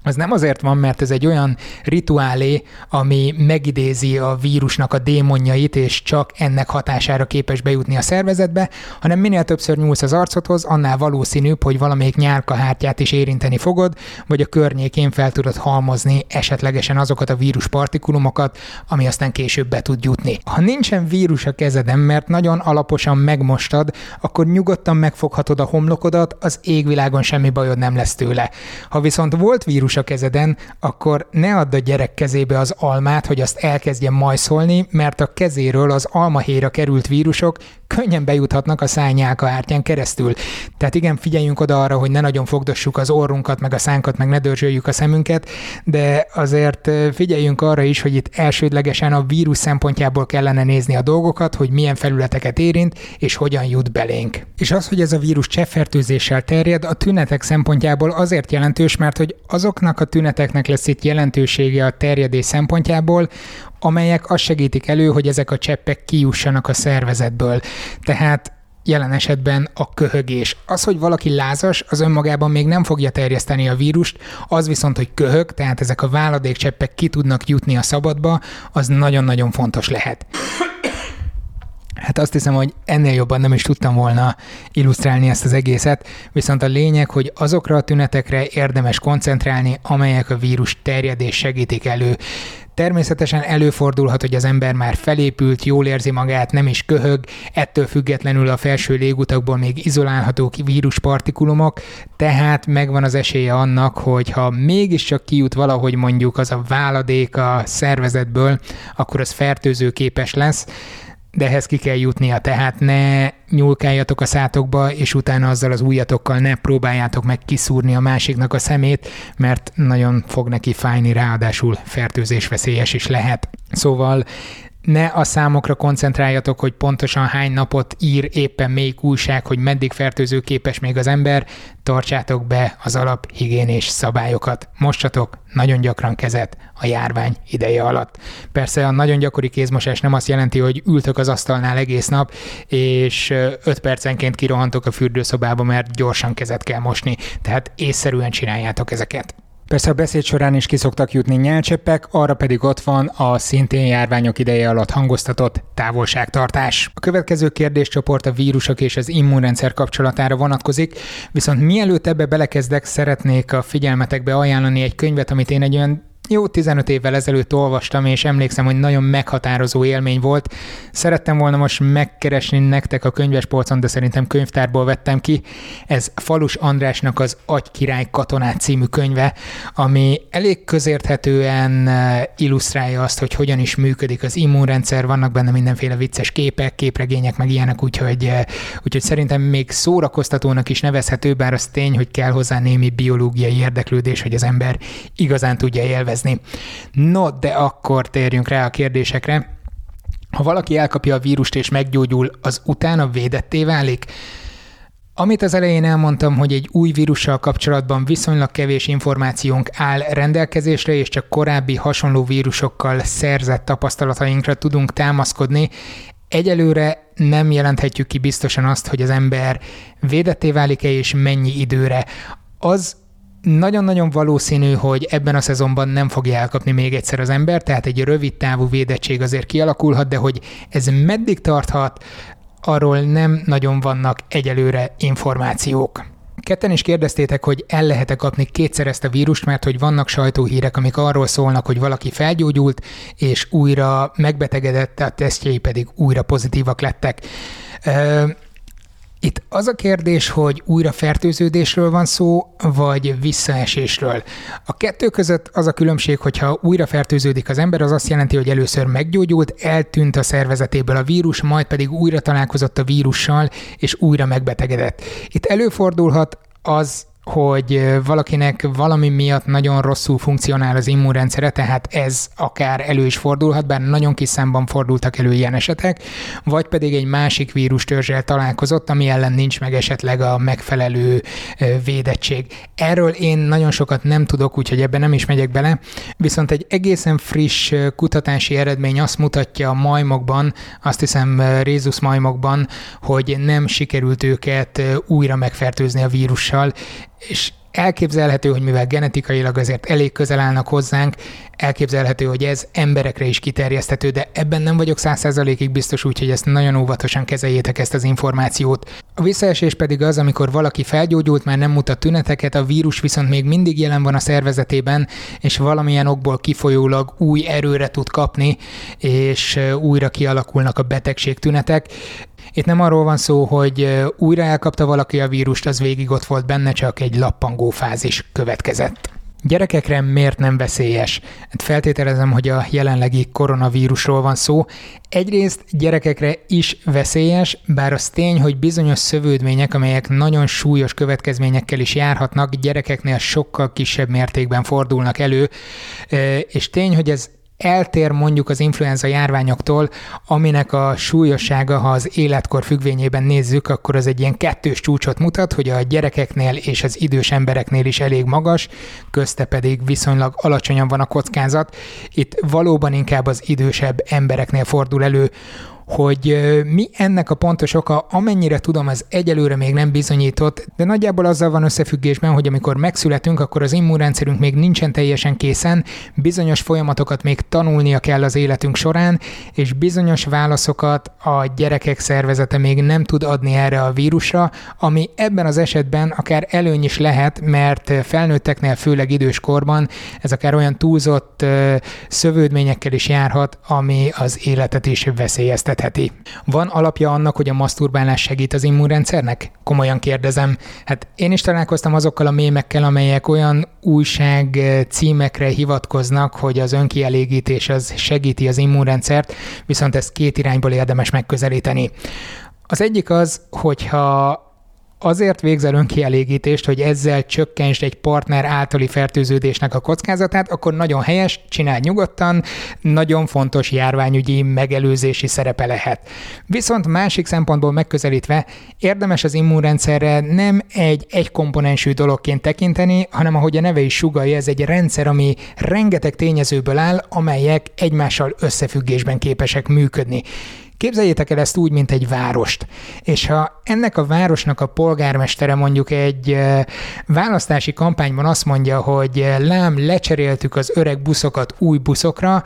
az nem azért van, mert ez egy olyan rituálé, ami megidézi a vírusnak a démonjait, és csak ennek hatására képes bejutni a szervezetbe, hanem minél többször nyúlsz az arcodhoz, annál valószínűbb, hogy valamelyik nyálkahártyát is érinteni fogod, vagy a környékén fel tudod halmozni esetlegesen azokat a víruspartikulumokat, ami aztán később be tud jutni. Ha nincsen vírus a kezeden, mert nagyon alaposan megmostad, akkor nyugodtan megfoghatod a homlokodat, az égvilágon semmi bajod nem lesz tőle. Ha viszont volt vírus vírus a kezeden, akkor ne add a gyerek kezébe az almát, hogy azt elkezdjen majszolni, mert a kezéről az almahéra került vírusok könnyen bejuthatnak a ártyán keresztül. Tehát igen, figyeljünk oda arra, hogy ne nagyon fogdossuk az orrunkat, meg a szánkat, meg ne dörzsöljük a szemünket, de azért figyeljünk arra is, hogy itt elsődlegesen a vírus szempontjából kellene nézni a dolgokat, hogy milyen felületeket érint, és hogyan jut belénk. És az, hogy ez a vírus cseppfertőzéssel terjed, a tünetek szempontjából azért jelentős, mert hogy azoknak a tüneteknek lesz itt jelentősége a terjedés szempontjából, amelyek azt segítik elő, hogy ezek a cseppek kijussanak a szervezetből. Tehát jelen esetben a köhögés. Az, hogy valaki lázas, az önmagában még nem fogja terjeszteni a vírust, az viszont, hogy köhög, tehát ezek a váladékcseppek ki tudnak jutni a szabadba, az nagyon-nagyon fontos lehet. Hát azt hiszem, hogy ennél jobban nem is tudtam volna illusztrálni ezt az egészet, viszont a lényeg, hogy azokra a tünetekre érdemes koncentrálni, amelyek a vírus terjedés segítik elő. Természetesen előfordulhat, hogy az ember már felépült, jól érzi magát, nem is köhög, ettől függetlenül a felső légutakból még izolálhatók víruspartikulumok, tehát megvan az esélye annak, hogy ha mégiscsak kijut valahogy mondjuk az a váladék a szervezetből, akkor az fertőzőképes lesz, de ehhez ki kell jutnia, tehát ne nyúlkáljatok a szátokba, és utána azzal az ujjatokkal ne próbáljátok meg kiszúrni a másiknak a szemét, mert nagyon fog neki fájni, ráadásul fertőzésveszélyes is lehet. Szóval ne a számokra koncentráljatok, hogy pontosan hány napot ír éppen melyik újság, hogy meddig fertőzőképes még az ember, tartsátok be az alaphigiénés szabályokat. Mossatok nagyon gyakran kezet a járvány ideje alatt. Persze a nagyon gyakori kézmosás nem azt jelenti, hogy ültök az asztalnál egész nap, és 5 percenként kirohantok a fürdőszobába, mert gyorsan kezet kell mosni. Tehát észszerűen csináljátok ezeket. Persze a beszéd során is kiszoktak jutni nyelcseppek, arra pedig ott van a szintén járványok ideje alatt hangoztatott távolságtartás. A következő kérdéscsoport a vírusok és az immunrendszer kapcsolatára vonatkozik, viszont mielőtt ebbe belekezdek, szeretnék a figyelmetekbe ajánlani egy könyvet, amit én egy olyan jó 15 évvel ezelőtt olvastam, és emlékszem, hogy nagyon meghatározó élmény volt. Szerettem volna most megkeresni nektek a könyvespolcon, de szerintem könyvtárból vettem ki. Ez Falus Andrásnak az Agy király katonát című könyve, ami elég közérthetően eh, illusztrálja azt, hogy hogyan is működik az immunrendszer, vannak benne mindenféle vicces képek, képregények, meg ilyenek, úgyhogy, eh, úgyhogy szerintem még szórakoztatónak is nevezhető, bár az tény, hogy kell hozzá némi biológiai érdeklődés, hogy az ember igazán tudja élvezni élvezni. No, de akkor térjünk rá a kérdésekre. Ha valaki elkapja a vírust és meggyógyul, az utána védetté válik? Amit az elején elmondtam, hogy egy új vírussal kapcsolatban viszonylag kevés információnk áll rendelkezésre, és csak korábbi hasonló vírusokkal szerzett tapasztalatainkra tudunk támaszkodni, egyelőre nem jelenthetjük ki biztosan azt, hogy az ember védetté válik-e és mennyi időre. Az nagyon-nagyon valószínű, hogy ebben a szezonban nem fogja elkapni még egyszer az ember, tehát egy rövid távú védettség azért kialakulhat, de hogy ez meddig tarthat, arról nem nagyon vannak egyelőre információk. Ketten is kérdeztétek, hogy el lehet-e kapni kétszer ezt a vírust, mert hogy vannak sajtóhírek, amik arról szólnak, hogy valaki felgyógyult, és újra megbetegedett, a tesztjei pedig újra pozitívak lettek. Itt az a kérdés, hogy újra fertőződésről van szó, vagy visszaesésről. A kettő között az a különbség, hogyha újra fertőződik az ember, az azt jelenti, hogy először meggyógyult, eltűnt a szervezetéből a vírus, majd pedig újra találkozott a vírussal, és újra megbetegedett. Itt előfordulhat az, hogy valakinek valami miatt nagyon rosszul funkcionál az immunrendszere, tehát ez akár elő is fordulhat, bár nagyon kis számban fordultak elő ilyen esetek, vagy pedig egy másik vírustörzsel találkozott, ami ellen nincs meg esetleg a megfelelő védettség. Erről én nagyon sokat nem tudok, úgyhogy ebben nem is megyek bele, viszont egy egészen friss kutatási eredmény azt mutatja a majmokban, azt hiszem Rézus majmokban, hogy nem sikerült őket újra megfertőzni a vírussal, és elképzelhető, hogy mivel genetikailag azért elég közel állnak hozzánk, elképzelhető, hogy ez emberekre is kiterjeszthető, de ebben nem vagyok száz százalékig biztos, úgyhogy ezt nagyon óvatosan kezeljétek ezt az információt. A visszaesés pedig az, amikor valaki felgyógyult, már nem mutat tüneteket, a vírus viszont még mindig jelen van a szervezetében, és valamilyen okból kifolyólag új erőre tud kapni, és újra kialakulnak a betegség tünetek. Itt nem arról van szó, hogy újra elkapta valaki a vírust, az végig ott volt benne, csak egy lappangó fázis következett. Gyerekekre miért nem veszélyes? Hát feltételezem, hogy a jelenlegi koronavírusról van szó. Egyrészt gyerekekre is veszélyes, bár az tény, hogy bizonyos szövődmények, amelyek nagyon súlyos következményekkel is járhatnak, gyerekeknél sokkal kisebb mértékben fordulnak elő, és tény, hogy ez eltér mondjuk az influenza járványoktól, aminek a súlyossága, ha az életkor függvényében nézzük, akkor az egy ilyen kettős csúcsot mutat, hogy a gyerekeknél és az idős embereknél is elég magas, közte pedig viszonylag alacsonyan van a kockázat. Itt valóban inkább az idősebb embereknél fordul elő, hogy mi ennek a pontos oka, amennyire tudom, az egyelőre még nem bizonyított, de nagyjából azzal van összefüggésben, hogy amikor megszületünk, akkor az immunrendszerünk még nincsen teljesen készen, bizonyos folyamatokat még tanulnia kell az életünk során, és bizonyos válaszokat a gyerekek szervezete még nem tud adni erre a vírusra, ami ebben az esetben akár előny is lehet, mert felnőtteknél, főleg időskorban ez akár olyan túlzott szövődményekkel is járhat, ami az életet is veszélyeztet működtetheti. Van alapja annak, hogy a maszturbálás segít az immunrendszernek? Komolyan kérdezem. Hát én is találkoztam azokkal a mémekkel, amelyek olyan újság címekre hivatkoznak, hogy az önkielégítés az segíti az immunrendszert, viszont ezt két irányból érdemes megközelíteni. Az egyik az, hogyha azért végzel önkielégítést, hogy ezzel csökkentsd egy partner általi fertőződésnek a kockázatát, akkor nagyon helyes, csinálj nyugodtan, nagyon fontos járványügyi megelőzési szerepe lehet. Viszont másik szempontból megközelítve érdemes az immunrendszerre nem egy egykomponensű dologként tekinteni, hanem ahogy a neve is sugalja, ez egy rendszer, ami rengeteg tényezőből áll, amelyek egymással összefüggésben képesek működni. Képzeljétek el ezt úgy, mint egy várost. És ha ennek a városnak a polgármestere mondjuk egy választási kampányban azt mondja, hogy lám, lecseréltük az öreg buszokat új buszokra,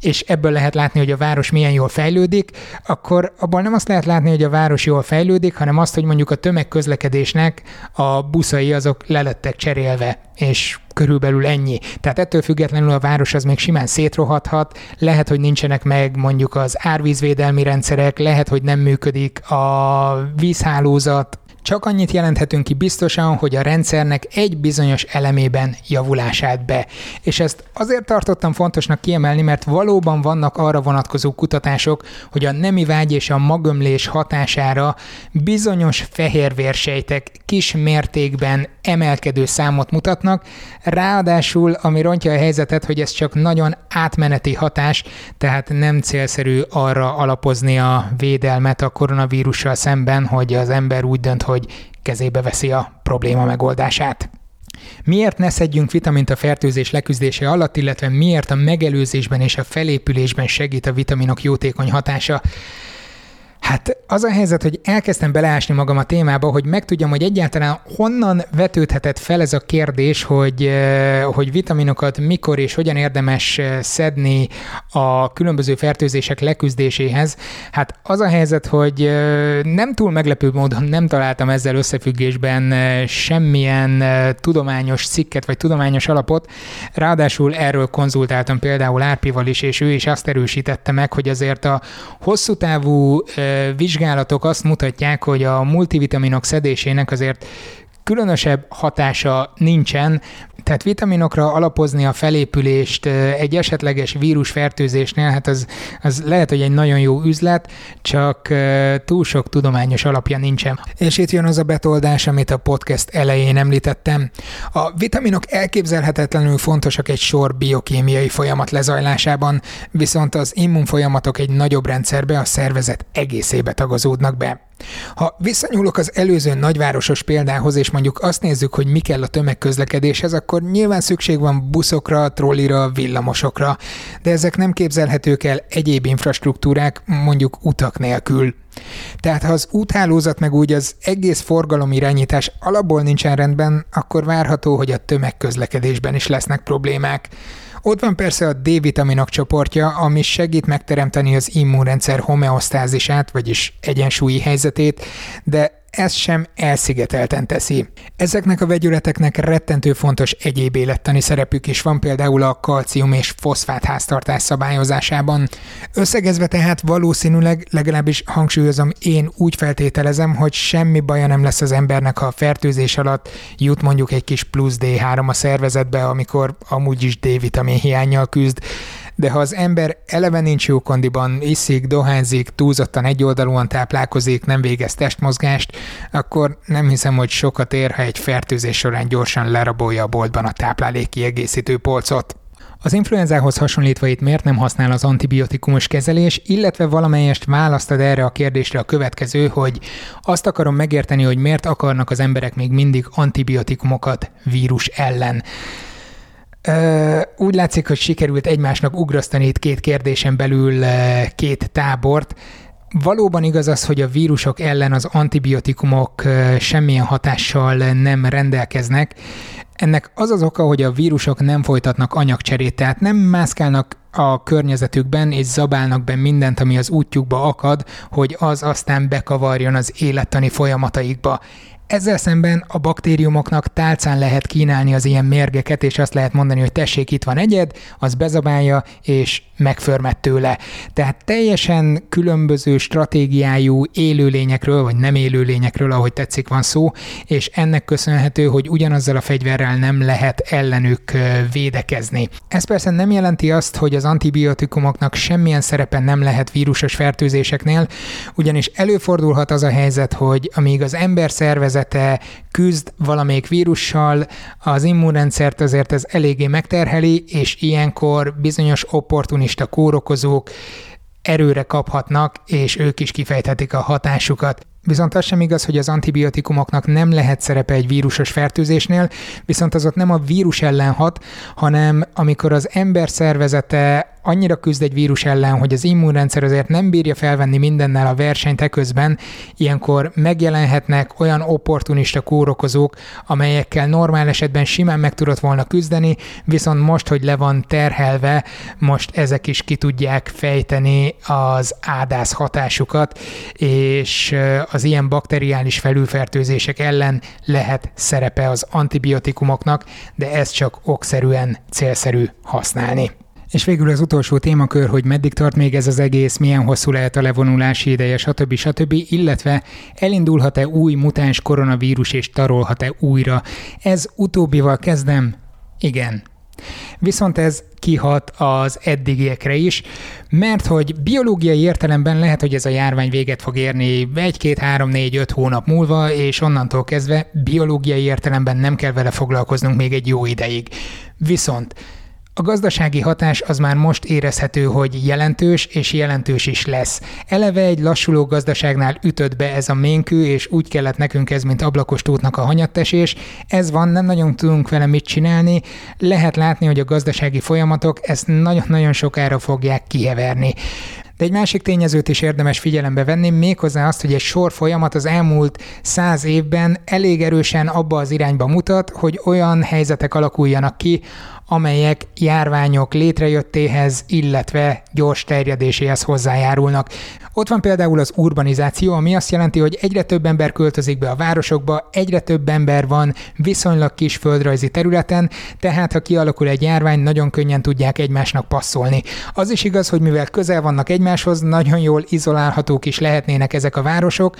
és ebből lehet látni, hogy a város milyen jól fejlődik, akkor abból nem azt lehet látni, hogy a város jól fejlődik, hanem azt, hogy mondjuk a tömegközlekedésnek a buszai azok lelettek cserélve, és körülbelül ennyi. Tehát ettől függetlenül a város az még simán szétrohadhat, lehet, hogy nincsenek meg mondjuk az árvízvédelmi rendszerek, lehet, hogy nem működik a vízhálózat, csak annyit jelenthetünk ki biztosan, hogy a rendszernek egy bizonyos elemében javulását be. És ezt azért tartottam fontosnak kiemelni, mert valóban vannak arra vonatkozó kutatások, hogy a nemi vágy és a magömlés hatására bizonyos fehérvérsejtek kis mértékben emelkedő számot mutatnak, ráadásul ami rontja a helyzetet, hogy ez csak nagyon átmeneti hatás, tehát nem célszerű arra alapozni a védelmet a koronavírussal szemben, hogy az ember úgy dönt, hogy kezébe veszi a probléma megoldását. Miért ne szedjünk vitamint a fertőzés leküzdése alatt, illetve miért a megelőzésben és a felépülésben segít a vitaminok jótékony hatása? Hát az a helyzet, hogy elkezdtem beleásni magam a témába, hogy megtudjam, hogy egyáltalán honnan vetődhetett fel ez a kérdés, hogy, eh, hogy vitaminokat mikor és hogyan érdemes eh, szedni a különböző fertőzések leküzdéséhez. Hát az a helyzet, hogy eh, nem túl meglepő módon nem találtam ezzel összefüggésben semmilyen tudományos cikket vagy tudományos alapot. Ráadásul erről konzultáltam például Árpival is, és ő is azt erősítette meg, hogy azért a hosszú távú vizsgálatok azt mutatják, hogy a multivitaminok szedésének azért különösebb hatása nincsen, tehát vitaminokra alapozni a felépülést egy esetleges vírusfertőzésnél, hát az, az lehet, hogy egy nagyon jó üzlet, csak túl sok tudományos alapja nincsen. És itt jön az a betoldás, amit a podcast elején említettem. A vitaminok elképzelhetetlenül fontosak egy sor biokémiai folyamat lezajlásában, viszont az immunfolyamatok egy nagyobb rendszerbe, a szervezet egészébe tagozódnak be. Ha visszanyúlok az előző nagyvárosos példához, és mondjuk azt nézzük, hogy mi kell a tömegközlekedéshez, akkor nyilván szükség van buszokra, trollira, villamosokra, de ezek nem képzelhetők el egyéb infrastruktúrák, mondjuk utak nélkül. Tehát ha az úthálózat meg úgy az egész forgalomirányítás alapból nincsen rendben, akkor várható, hogy a tömegközlekedésben is lesznek problémák. Ott van persze a D-vitaminok csoportja, ami segít megteremteni az immunrendszer homeosztázisát, vagyis egyensúlyi helyzetét, de ez sem elszigetelten teszi. Ezeknek a vegyületeknek rettentő fontos egyéb élettani szerepük is van például a kalcium és foszfát háztartás szabályozásában. Összegezve tehát valószínűleg, legalábbis hangsúlyozom, én úgy feltételezem, hogy semmi baja nem lesz az embernek, ha a fertőzés alatt jut mondjuk egy kis plusz D3 a szervezetbe, amikor amúgy is D-vitamin hiányjal küzd, de ha az ember eleve nincs jó kondiban, iszik, dohányzik, túlzottan egyoldalúan táplálkozik, nem végez testmozgást, akkor nem hiszem, hogy sokat ér, ha egy fertőzés során gyorsan lerabolja a boltban a táplálék kiegészítő polcot. Az influenzához hasonlítva itt miért nem használ az antibiotikumos kezelés, illetve valamelyest választad erre a kérdésre a következő, hogy azt akarom megérteni, hogy miért akarnak az emberek még mindig antibiotikumokat vírus ellen. Úgy látszik, hogy sikerült egymásnak ugrasztani itt két kérdésen belül két tábort. Valóban igaz az, hogy a vírusok ellen az antibiotikumok semmilyen hatással nem rendelkeznek. Ennek az az oka, hogy a vírusok nem folytatnak anyagcserét, tehát nem mászkálnak a környezetükben, és zabálnak be mindent, ami az útjukba akad, hogy az aztán bekavarjon az élettani folyamataikba. Ezzel szemben a baktériumoknak tálcán lehet kínálni az ilyen mérgeket, és azt lehet mondani, hogy tessék, itt van egyed, az bezabálja, és megförmet tőle. Tehát teljesen különböző stratégiájú élőlényekről, vagy nem élőlényekről, ahogy tetszik van szó, és ennek köszönhető, hogy ugyanazzal a fegyverrel nem lehet ellenük védekezni. Ez persze nem jelenti azt, hogy az antibiotikumoknak semmilyen szerepe nem lehet vírusos fertőzéseknél, ugyanis előfordulhat az a helyzet, hogy amíg az ember szervezet szervezete küzd valamelyik vírussal, az immunrendszert azért ez eléggé megterheli, és ilyenkor bizonyos opportunista kórokozók erőre kaphatnak, és ők is kifejthetik a hatásukat. Viszont az sem igaz, hogy az antibiotikumoknak nem lehet szerepe egy vírusos fertőzésnél, viszont az ott nem a vírus ellen hat, hanem amikor az ember szervezete annyira küzd egy vírus ellen, hogy az immunrendszer azért nem bírja felvenni mindennel a versenyt eközben, ilyenkor megjelenhetnek olyan opportunista kórokozók, amelyekkel normál esetben simán meg tudott volna küzdeni, viszont most, hogy le van terhelve, most ezek is ki tudják fejteni az ádász hatásukat, és az ilyen bakteriális felülfertőzések ellen lehet szerepe az antibiotikumoknak, de ezt csak okszerűen célszerű használni. És végül az utolsó témakör, hogy meddig tart még ez az egész, milyen hosszú lehet a levonulási ideje, stb. stb. illetve elindulhat-e új mutáns koronavírus és tarolhat-e újra. Ez utóbbival kezdem. Igen, Viszont ez kihat az eddigiekre is, mert hogy biológiai értelemben lehet, hogy ez a járvány véget fog érni egy, két, három, négy, öt hónap múlva, és onnantól kezdve biológiai értelemben nem kell vele foglalkoznunk még egy jó ideig. Viszont a gazdasági hatás az már most érezhető, hogy jelentős, és jelentős is lesz. Eleve egy lassuló gazdaságnál ütött be ez a ménkű, és úgy kellett nekünk ez, mint ablakos tótnak a hanyattesés. Ez van, nem nagyon tudunk vele mit csinálni. Lehet látni, hogy a gazdasági folyamatok ezt nagyon-nagyon sokára fogják kiheverni. De egy másik tényezőt is érdemes figyelembe venni, méghozzá azt, hogy egy sor folyamat az elmúlt száz évben elég erősen abba az irányba mutat, hogy olyan helyzetek alakuljanak ki, amelyek járványok létrejöttéhez, illetve gyors terjedéséhez hozzájárulnak. Ott van például az urbanizáció, ami azt jelenti, hogy egyre több ember költözik be a városokba, egyre több ember van viszonylag kis földrajzi területen, tehát ha kialakul egy járvány, nagyon könnyen tudják egymásnak passzolni. Az is igaz, hogy mivel közel vannak egymáshoz, nagyon jól izolálhatók is lehetnének ezek a városok,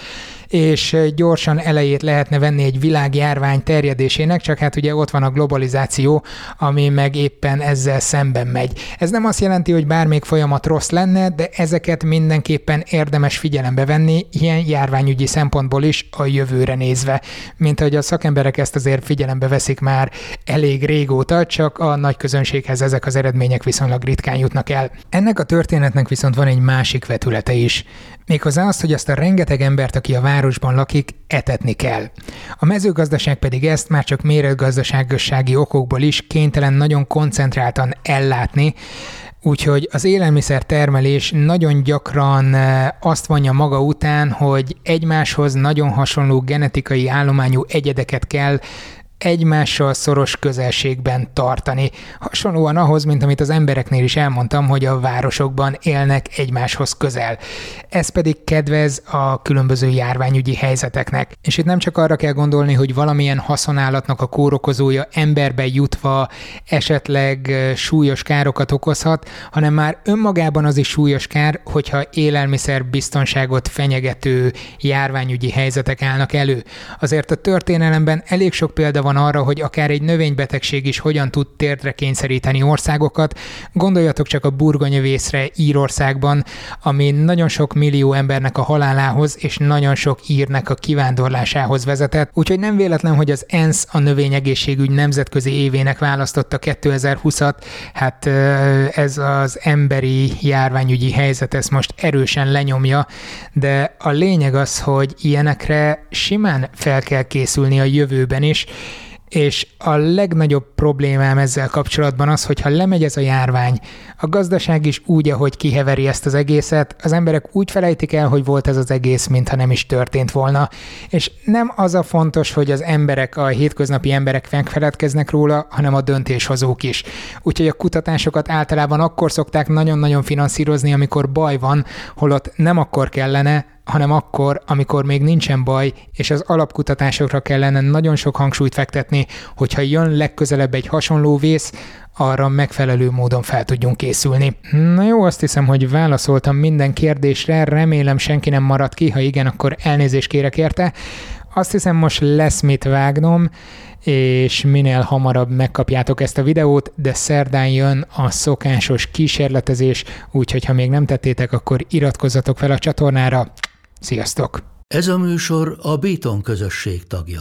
és gyorsan elejét lehetne venni egy világjárvány terjedésének, csak hát ugye ott van a globalizáció, ami meg éppen ezzel szemben megy. Ez nem azt jelenti, hogy bármelyik folyamat rossz lenne, de ezeket mindenképpen érdemes figyelembe venni, ilyen járványügyi szempontból is a jövőre nézve. Mint ahogy a szakemberek ezt azért figyelembe veszik már elég régóta, csak a nagy közönséghez ezek az eredmények viszonylag ritkán jutnak el. Ennek a történetnek viszont van egy másik vetülete is. Méghozzá azt, hogy azt a rengeteg embert, aki a városban lakik, etetni kell. A mezőgazdaság pedig ezt már csak méretgazdaságossági okokból is kénytelen nagyon koncentráltan ellátni, Úgyhogy az élelmiszer termelés nagyon gyakran eh, azt vonja maga után, hogy egymáshoz nagyon hasonló genetikai állományú egyedeket kell egymással szoros közelségben tartani. Hasonlóan ahhoz, mint amit az embereknél is elmondtam, hogy a városokban élnek egymáshoz közel. Ez pedig kedvez a különböző járványügyi helyzeteknek. És itt nem csak arra kell gondolni, hogy valamilyen haszonállatnak a kórokozója emberbe jutva esetleg súlyos károkat okozhat, hanem már önmagában az is súlyos kár, hogyha élelmiszer biztonságot fenyegető járványügyi helyzetek állnak elő. Azért a történelemben elég sok példa van van arra, hogy akár egy növénybetegség is hogyan tud térdre kényszeríteni országokat. Gondoljatok csak a burgonyavészre Írországban, ami nagyon sok millió embernek a halálához és nagyon sok írnek a kivándorlásához vezetett. Úgyhogy nem véletlen, hogy az ENSZ a növényegészségügy nemzetközi évének választotta 2020-at. Hát ez az emberi járványügyi helyzet ezt most erősen lenyomja, de a lényeg az, hogy ilyenekre simán fel kell készülni a jövőben is, és a legnagyobb problémám ezzel kapcsolatban az, hogy ha lemegy ez a járvány, a gazdaság is úgy, ahogy kiheveri ezt az egészet, az emberek úgy felejtik el, hogy volt ez az egész, mintha nem is történt volna. És nem az a fontos, hogy az emberek, a hétköznapi emberek megfeledkeznek róla, hanem a döntéshozók is. Úgyhogy a kutatásokat általában akkor szokták nagyon-nagyon finanszírozni, amikor baj van, holott nem akkor kellene, hanem akkor, amikor még nincsen baj, és az alapkutatásokra kellene nagyon sok hangsúlyt fektetni, hogyha jön legközelebb egy hasonló vész, arra megfelelő módon fel tudjunk készülni. Na jó, azt hiszem, hogy válaszoltam minden kérdésre, remélem senki nem maradt ki, ha igen, akkor elnézést kérek érte. Azt hiszem, most lesz mit vágnom, és minél hamarabb megkapjátok ezt a videót, de szerdán jön a szokásos kísérletezés, úgyhogy ha még nem tettétek, akkor iratkozzatok fel a csatornára. Sziasztok! Ez a műsor a Béton közösség tagja.